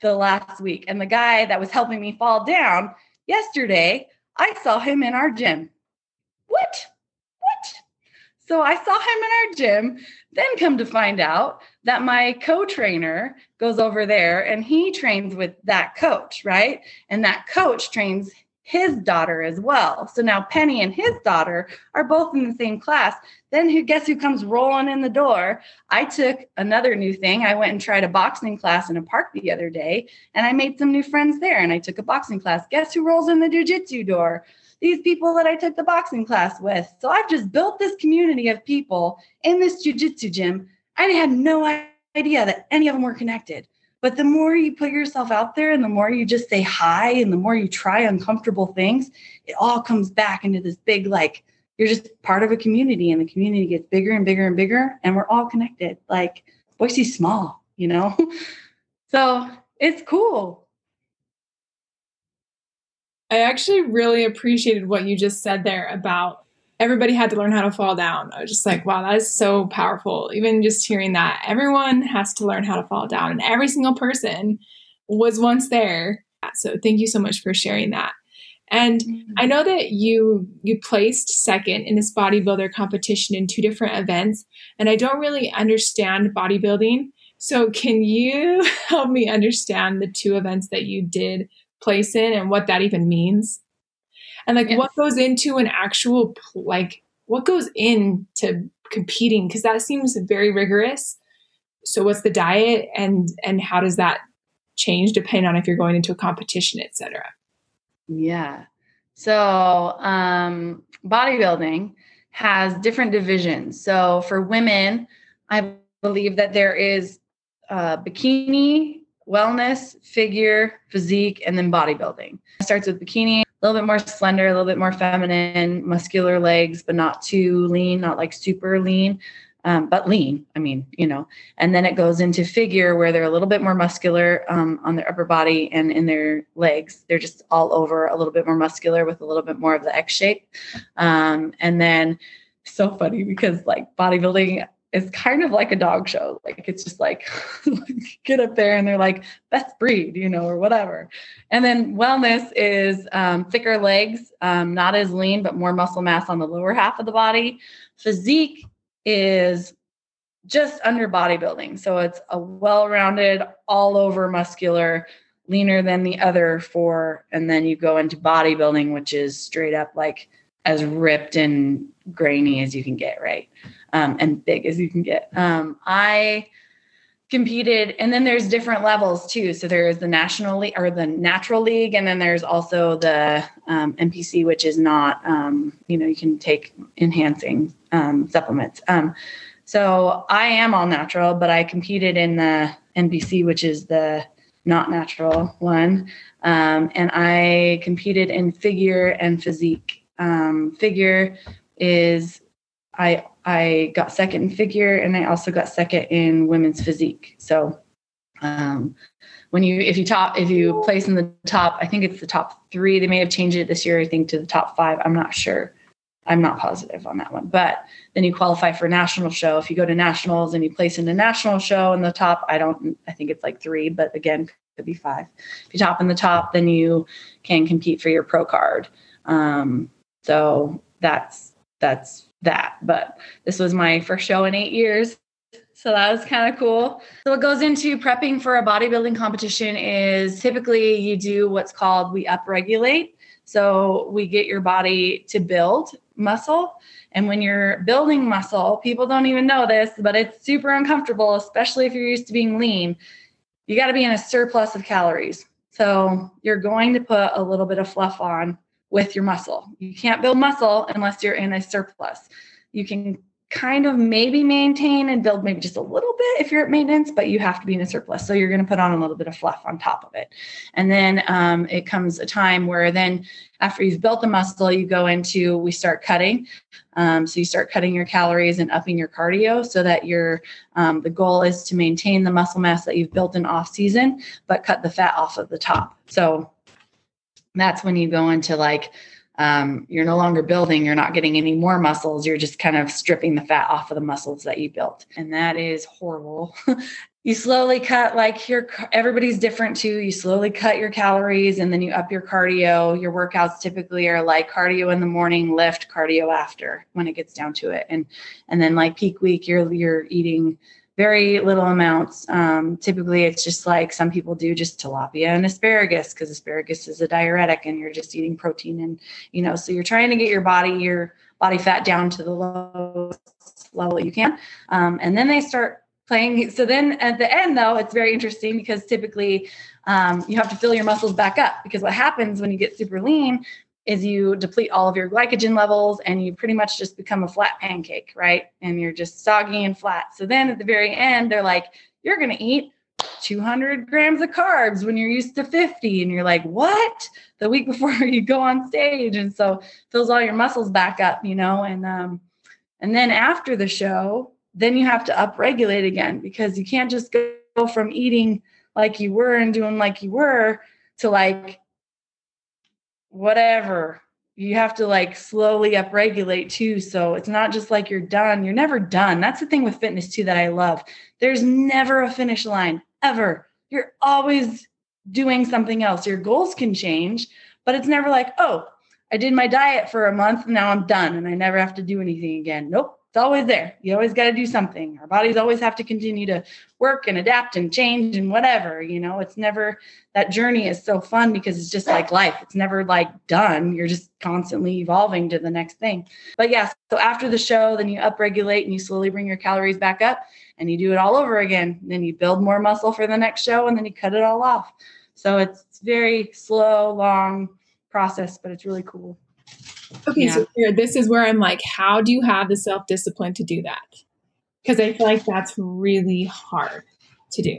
the last week and the guy that was helping me fall down yesterday i saw him in our gym. What? What? So I saw him in our gym, then come to find out that my co-trainer goes over there and he trains with that coach, right? And that coach trains his daughter as well. So now Penny and his daughter are both in the same class. Then who guess who comes rolling in the door? I took another new thing. I went and tried a boxing class in a park the other day and I made some new friends there and I took a boxing class. Guess who rolls in the jujitsu door? These people that I took the boxing class with. So I've just built this community of people in this jujitsu gym. I had no idea that any of them were connected. But the more you put yourself out there and the more you just say hi and the more you try uncomfortable things, it all comes back into this big, like, you're just part of a community and the community gets bigger and bigger and bigger and we're all connected. Like, Boise's small, you know? so it's cool. I actually really appreciated what you just said there about everybody had to learn how to fall down. I was just like, wow, that is so powerful. Even just hearing that, everyone has to learn how to fall down, and every single person was once there. So thank you so much for sharing that. And mm-hmm. I know that you you placed second in this bodybuilder competition in two different events, and I don't really understand bodybuilding. So can you help me understand the two events that you did place in and what that even means? And like yes. what goes into an actual like what goes into competing? Because that seems very rigorous. So what's the diet and and how does that change depending on if you're going into a competition etc yeah. So um bodybuilding has different divisions. So for women i believe that there is uh, bikini wellness figure physique and then bodybuilding. It starts with bikini a little bit more slender, a little bit more feminine, muscular legs, but not too lean, not like super lean, um, but lean. I mean, you know. And then it goes into figure where they're a little bit more muscular um, on their upper body and in their legs. They're just all over a little bit more muscular with a little bit more of the X shape. Um, and then so funny because like bodybuilding is kind of like a dog show. Like it's just like get up there and they're like best breed, you know, or whatever. And then wellness is um, thicker legs, um, not as lean, but more muscle mass on the lower half of the body. Physique is just under bodybuilding. So it's a well rounded, all over muscular, leaner than the other four. And then you go into bodybuilding, which is straight up like as ripped and grainy as you can get, right? Um, and big as you can get. Um, I competed, and then there's different levels too. So there's the national league or the natural league, and then there's also the um, NPC, which is not, um, you know, you can take enhancing um, supplements. Um, so I am all natural, but I competed in the NPC, which is the not natural one. And I competed in figure and physique um, figure is I I got second in figure and I also got second in women's physique. So um, when you if you top if you place in the top, I think it's the top three. They may have changed it this year, I think, to the top five. I'm not sure. I'm not positive on that one. But then you qualify for national show. If you go to nationals and you place in a national show in the top, I don't I think it's like three, but again, could be five. If you top in the top, then you can compete for your pro card. Um, so that's that's that. But this was my first show in eight years. So that was kind of cool. So what goes into prepping for a bodybuilding competition is typically you do what's called we upregulate. So we get your body to build muscle. And when you're building muscle, people don't even know this, but it's super uncomfortable, especially if you're used to being lean. You got to be in a surplus of calories. So you're going to put a little bit of fluff on with your muscle. You can't build muscle unless you're in a surplus. You can kind of maybe maintain and build maybe just a little bit if you're at maintenance, but you have to be in a surplus. So you're going to put on a little bit of fluff on top of it. And then um, it comes a time where then after you've built the muscle, you go into, we start cutting. Um, so you start cutting your calories and upping your cardio so that your, um, the goal is to maintain the muscle mass that you've built in off season, but cut the fat off of the top. So that's when you go into like um, you're no longer building you're not getting any more muscles you're just kind of stripping the fat off of the muscles that you built. And that is horrible. You slowly cut like your everybody's different too. You slowly cut your calories and then you up your cardio. Your workouts typically are like cardio in the morning lift cardio after when it gets down to it. And and then like peak week you're you're eating very little amounts. Um, typically, it's just like some people do just tilapia and asparagus because asparagus is a diuretic, and you're just eating protein, and you know, so you're trying to get your body your body fat down to the lowest level you can, um, and then they start playing. So then at the end, though, it's very interesting because typically um, you have to fill your muscles back up because what happens when you get super lean is you deplete all of your glycogen levels and you pretty much just become a flat pancake, right? And you're just soggy and flat. So then at the very end, they're like, you're going to eat 200 grams of carbs when you're used to 50. And you're like, what? The week before you go on stage. And so fills all your muscles back up, you know? And, um, and then after the show, then you have to upregulate again because you can't just go from eating like you were and doing like you were to like whatever you have to like slowly upregulate too. So it's not just like you're done you're never done. That's the thing with fitness too that i love. There's never a finish line ever. You're always doing something else. Your goals can change but it's never like oh i did my diet for a month now i'm done and i never have to do anything again. Nope it's always there. You always got to do something. Our bodies always have to continue to work and adapt and change and whatever. You know, it's never that journey is so fun because it's just like life. It's never like done. You're just constantly evolving to the next thing. But yeah, so after the show, then you upregulate and you slowly bring your calories back up and you do it all over again. Then you build more muscle for the next show and then you cut it all off. So it's very slow, long process, but it's really cool. Okay, yeah. so here, this is where I'm like, how do you have the self discipline to do that? Because I feel like that's really hard to do.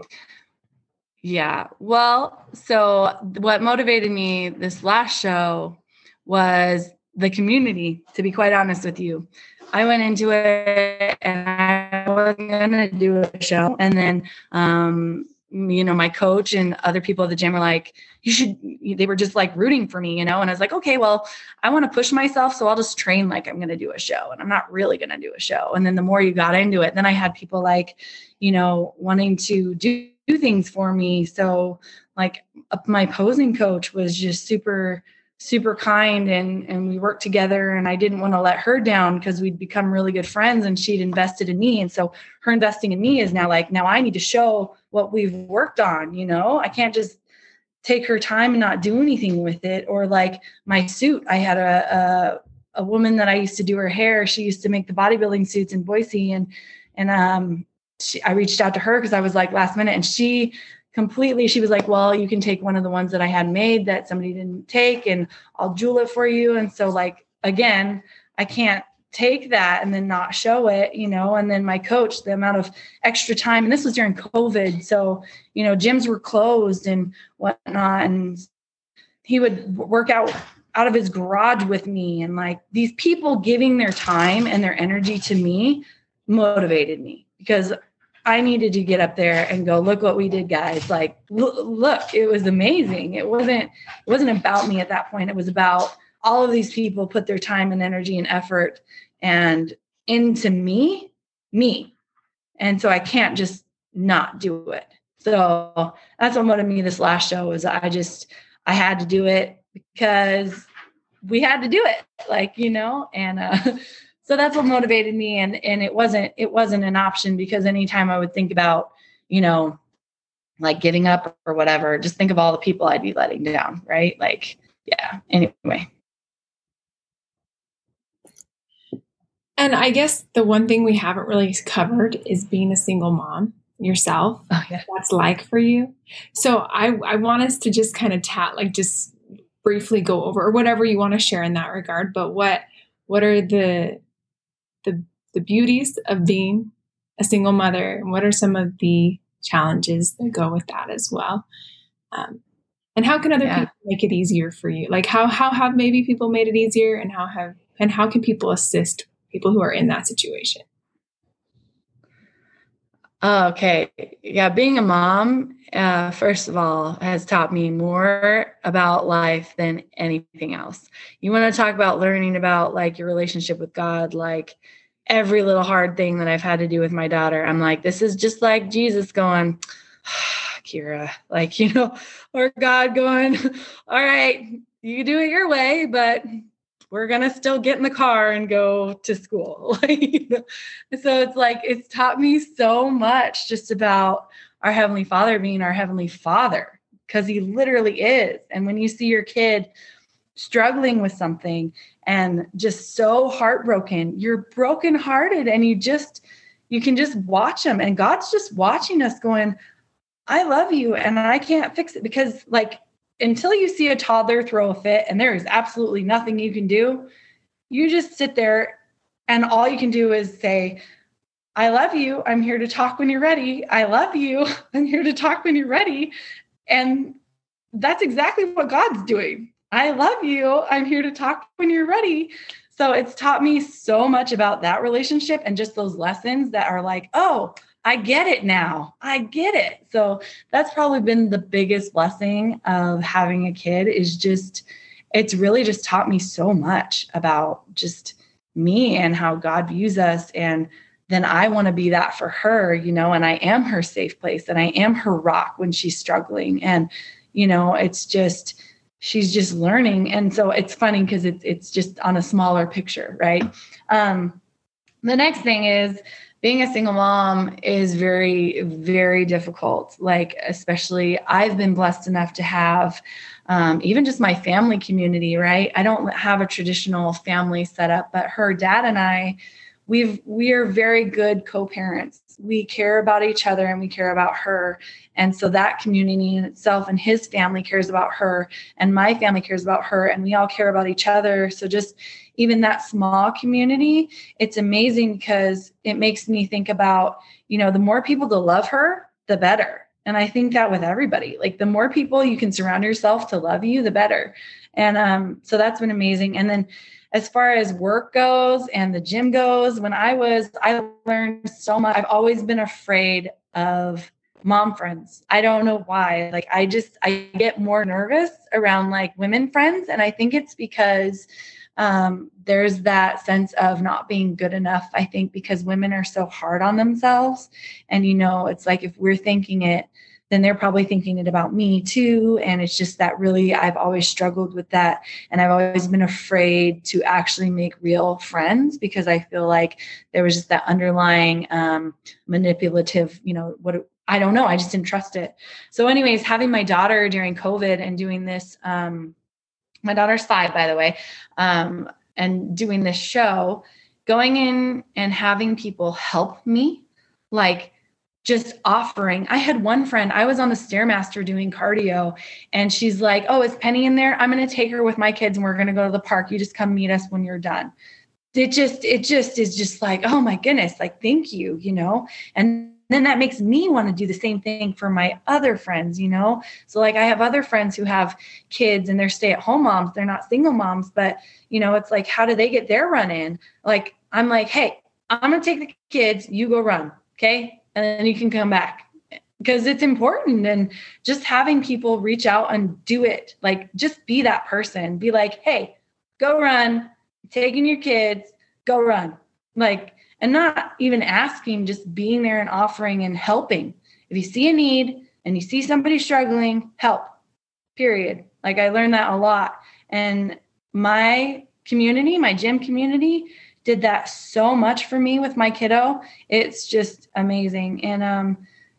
Yeah. Well, so what motivated me this last show was the community, to be quite honest with you. I went into it and I wasn't going to do a show. And then um, you know, my coach and other people at the gym were like, you should, they were just like rooting for me, you know? And I was like, okay, well, I want to push myself. So I'll just train like I'm going to do a show and I'm not really going to do a show. And then the more you got into it, then I had people like, you know, wanting to do, do things for me. So like my posing coach was just super, super kind and and we worked together and I didn't want to let her down because we'd become really good friends and she'd invested in me and so her investing in me is now like now I need to show what we've worked on you know? I can't just take her time and not do anything with it. Or like my suit. I had a a, a woman that I used to do her hair. She used to make the bodybuilding suits in Boise. And and um she, I reached out to her because I was like last minute. And she completely she was like well you can take one of the ones that i had made that somebody didn't take and i'll jewel it for you. And so like again i can't take that and then not show it you know and then my coach the amount of extra time and this was during covid so you know gyms were closed and whatnot and he would work out out of his garage with me and like these people giving their time and their energy to me motivated me because I needed to get up there and go, look what we did, guys. Like, look, it was amazing. It wasn't, it wasn't about me at that point. It was about all of these people put their time and energy and effort and into me, me. And so I can't just not do it. So that's what motivated me this last show was I just, I had to do it because we had to do it like, you know, and, uh, so that's what motivated me and and it wasn't it wasn't an option because anytime i would think about you know like giving up or whatever just think of all the people i'd be letting down right like yeah anyway and i guess the one thing we haven't really covered is being a single mom yourself oh, yeah. that's like for you so i i want us to just kind of chat like just briefly go over or whatever you want to share in that regard but what what are the the, the beauties of being a single mother and what are some of the challenges that go with that as well um, and how can other yeah. people make it easier for you like how how have maybe people made it easier and how have and how can people assist people who are in that situation. Okay. Yeah being a mom uh, first of all has taught me more about life than anything else. You want to talk about learning about like your relationship with god like every little hard thing that I've had to do with my daughter, I'm like, this is just like Jesus going, Kira, like, you know, or God going, all right, you do it your way, but we're gonna still get in the car and go to school. so it's like it's taught me so much just about our heavenly Father being our heavenly Father because He literally is. And when you see your kid struggling with something and just so heartbroken, you're brokenhearted, and you just you can just watch them, and God's just watching us, going, "I love you, and I can't fix it," because like until you see a toddler throw a fit and there is absolutely nothing you can do, you just sit there and all you can do is say, I love you. I'm here to talk when you're ready. I love you. I'm here to talk when you're ready. And that's exactly what God's doing. I love you. I'm here to talk when you're ready. So it's taught me so much about that relationship and just those lessons that are like, oh, I get it now. I get it. So that's probably been the biggest blessing of having a kid is just it's really just taught me so much about just me and how God views us and then I want to be that for her, you know, and I am her safe place and I am her rock when she's struggling and you know, it's just she's just learning and so it's funny because it's it's just on a smaller picture, right? Um the next thing is being a single mom is very very difficult. Like especially i've been blessed enough to have um, even just my family community right? I don't have a traditional family setup but her dad and i we've we are very good co-parents. We care about each other and we care about her. And so that community in itself and his family cares about her and my family cares about her and we all care about each other. So just even that small community it's amazing because it makes me think about you know the more people to love her the better. And i think that with everybody like the more people you can surround yourself to love you the better. And um, so that's been amazing. And then as far as work goes and the gym goes when i was i learned so much. I've always been afraid of mom friends. I don't know why. Like i just i get more nervous around like women friends. And i think it's because um, there's that sense of not being good enough i think because women are so hard on themselves. And you know it's like if we're thinking it then they're probably thinking it about me too. And it's just that really i've always struggled with that. And i've always been afraid to actually make real friends because i feel like there was just that underlying um, manipulative you know what i don't know. I just didn't trust it. So anyways having my daughter during covid and doing this um, my daughter's five, by the way, um, and doing this show, going in and having people help me, like just offering. I had one friend, I was on the Stairmaster doing cardio, and she's like, Oh, is Penny in there? I'm going to take her with my kids and we're going to go to the park. You just come meet us when you're done. It just, it just is just like, oh my goodness, like, thank you, you know? And then that makes me want to do the same thing for my other friends, you know? So, like, I have other friends who have kids and they're stay at home moms, they're not single moms, but, you know, it's like, how do they get their run in? Like, I'm like, hey, I'm going to take the kids, you go run, okay? And then you can come back because it's important. And just having people reach out and do it, like, just be that person, be like, hey, go run, taking your kids, go run. Like, and not even asking, just being there and offering and helping. If you see a need and you see somebody struggling, help, period. Like I learned that a lot. And my community, my gym community, did that so much for me with my kiddo. It's just amazing. And um,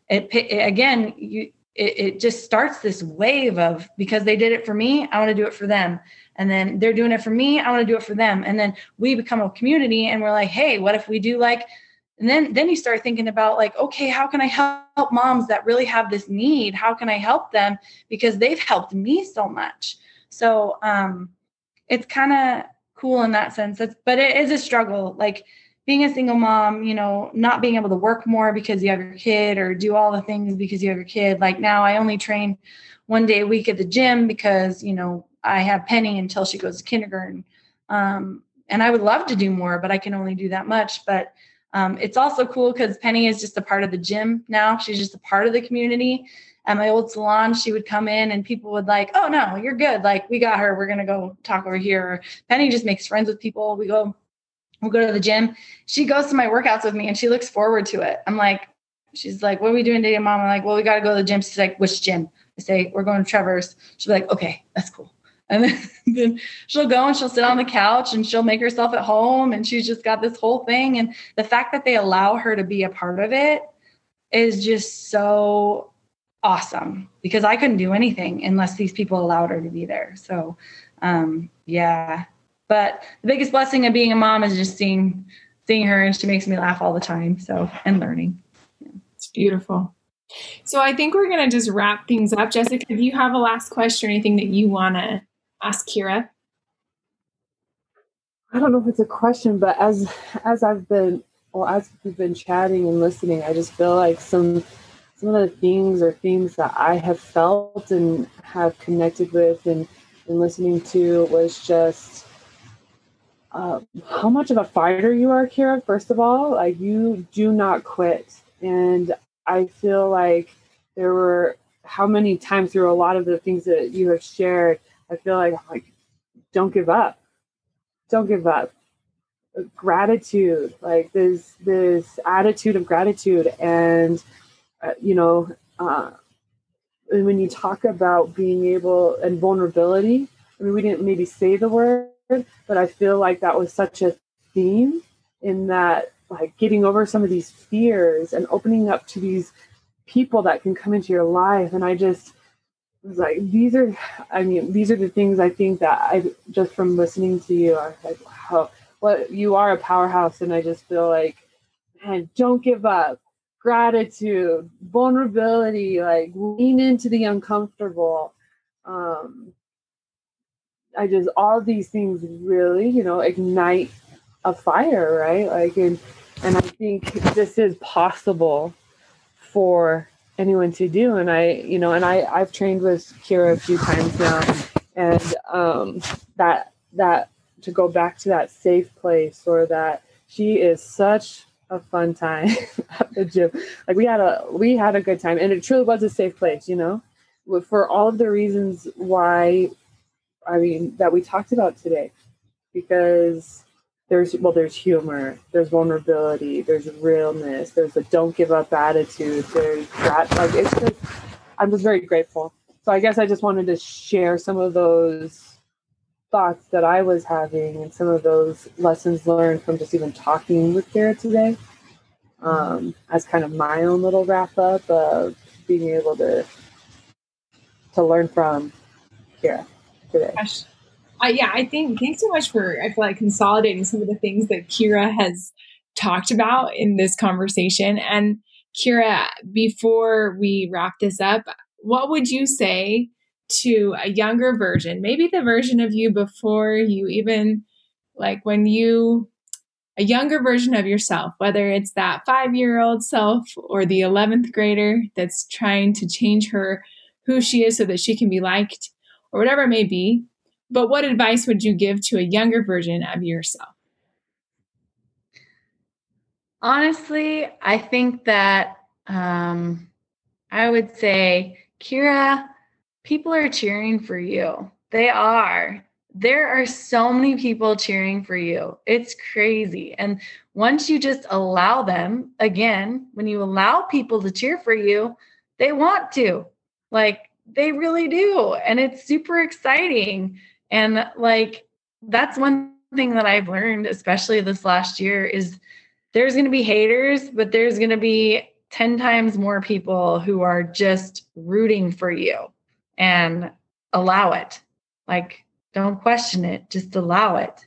it, it again, you it, it just starts this wave of because they did it for me, I want to do it for them. And then they're doing it for me i want to do it for them. And then we become a community and we're like hey what if we do like and then then you start thinking about like okay how can i help moms that really have this need? How can i help them? Because they've helped me so much. So um it's kind of cool in that sense. It's, but it is a struggle. Like being a single mom you know not being able to work more because you have your kid or do all the things because you have your kid like now i only train one day a week at the gym because you know I have Penny until she goes to kindergarten. Um, and I would love to do more, but I can only do that much. But um, it's also cool because Penny is just a part of the gym now. She's just a part of the community. At my old salon, she would come in and people would like, oh no, you're good. Like we got her. We're gonna go talk over here. Penny just makes friends with people. We go, we'll go to the gym. She goes to my workouts with me and she looks forward to it. I'm like, she's like, what are we doing today, mom? I'm like, well, we got to go to the gym. She's like, which gym? I say, we're going to Trevor's. She'll be like, okay, that's cool. And then, then she'll go and she'll sit on the couch and she'll make herself at home and she's just got this whole thing. And the fact that they allow her to be a part of it is just so awesome because I couldn't do anything unless these people allowed her to be there. So, um, yeah. But the biggest blessing of being a mom is just seeing seeing her, and she makes me laugh all the time. So, and learning. Yeah. It's beautiful. So, I think we're gonna just wrap things up. Jessica, do you have a last question or anything that you want to ask Kira? I don't know if it's a question, but as as I've been well as we've been chatting and listening, I just feel like some some of the things or themes that I have felt and have connected with and, and listening to was just uh, how much of a fighter you are, Kira. First of all, like you do not quit, and I feel like there were how many times through a lot of the things that you have shared. I feel like like don't give up, don't give up. Gratitude, like this this attitude of gratitude and uh, you know, uh, and when you talk about being able and vulnerability, I mean, we didn't maybe say the word, but I feel like that was such a theme in that, like, getting over some of these fears and opening up to these people that can come into your life. And I just was like, these are, I mean, these are the things I think that I just from listening to you, I was like, wow, what you are a powerhouse. And I just feel like, man, don't give up gratitude, vulnerability, like lean into the uncomfortable. Um, I just all these things really, you know, ignite a fire, right? Like and and I think this is possible for anyone to do. And I, you know, and I I've trained with Kira a few times now, and um, that that to go back to that safe place or that she is such a fun time at the gym. Like we had a we had a good time, and it truly was a safe place. You know, for all of the reasons why, I mean, that we talked about today, because there's well, there's humor, there's vulnerability, there's realness, there's a don't give up attitude, there's that. Like it's just, I'm just very grateful. So I guess I just wanted to share some of those thoughts that I was having and some of those lessons learned from just even talking with Kara today um, as kind of my own little wrap up of being able to to learn from Kara today. Gosh. Yeah, I think thanks so much for I feel like consolidating some of the things that Kira has talked about in this conversation. And Kira, before we wrap this up, what would you say to a younger version, maybe the version of you before you even like when you a younger version of yourself, whether it's that five year old self or the 11th grader that's trying to change her who she is so that she can be liked or whatever it may be. But what advice would you give to a younger version of yourself? Honestly, I think that um, I would say, Kira, people are cheering for you. They are. There are so many people cheering for you. It's crazy. And once you just allow them, again, when you allow people to cheer for you, they want to. Like they really do. And it's super exciting. And like that's one thing that I've learned, especially this last year, is there's going to be haters, but there's going to be 10 times more people who are just rooting for you and allow it. Like, don't question it, just allow it.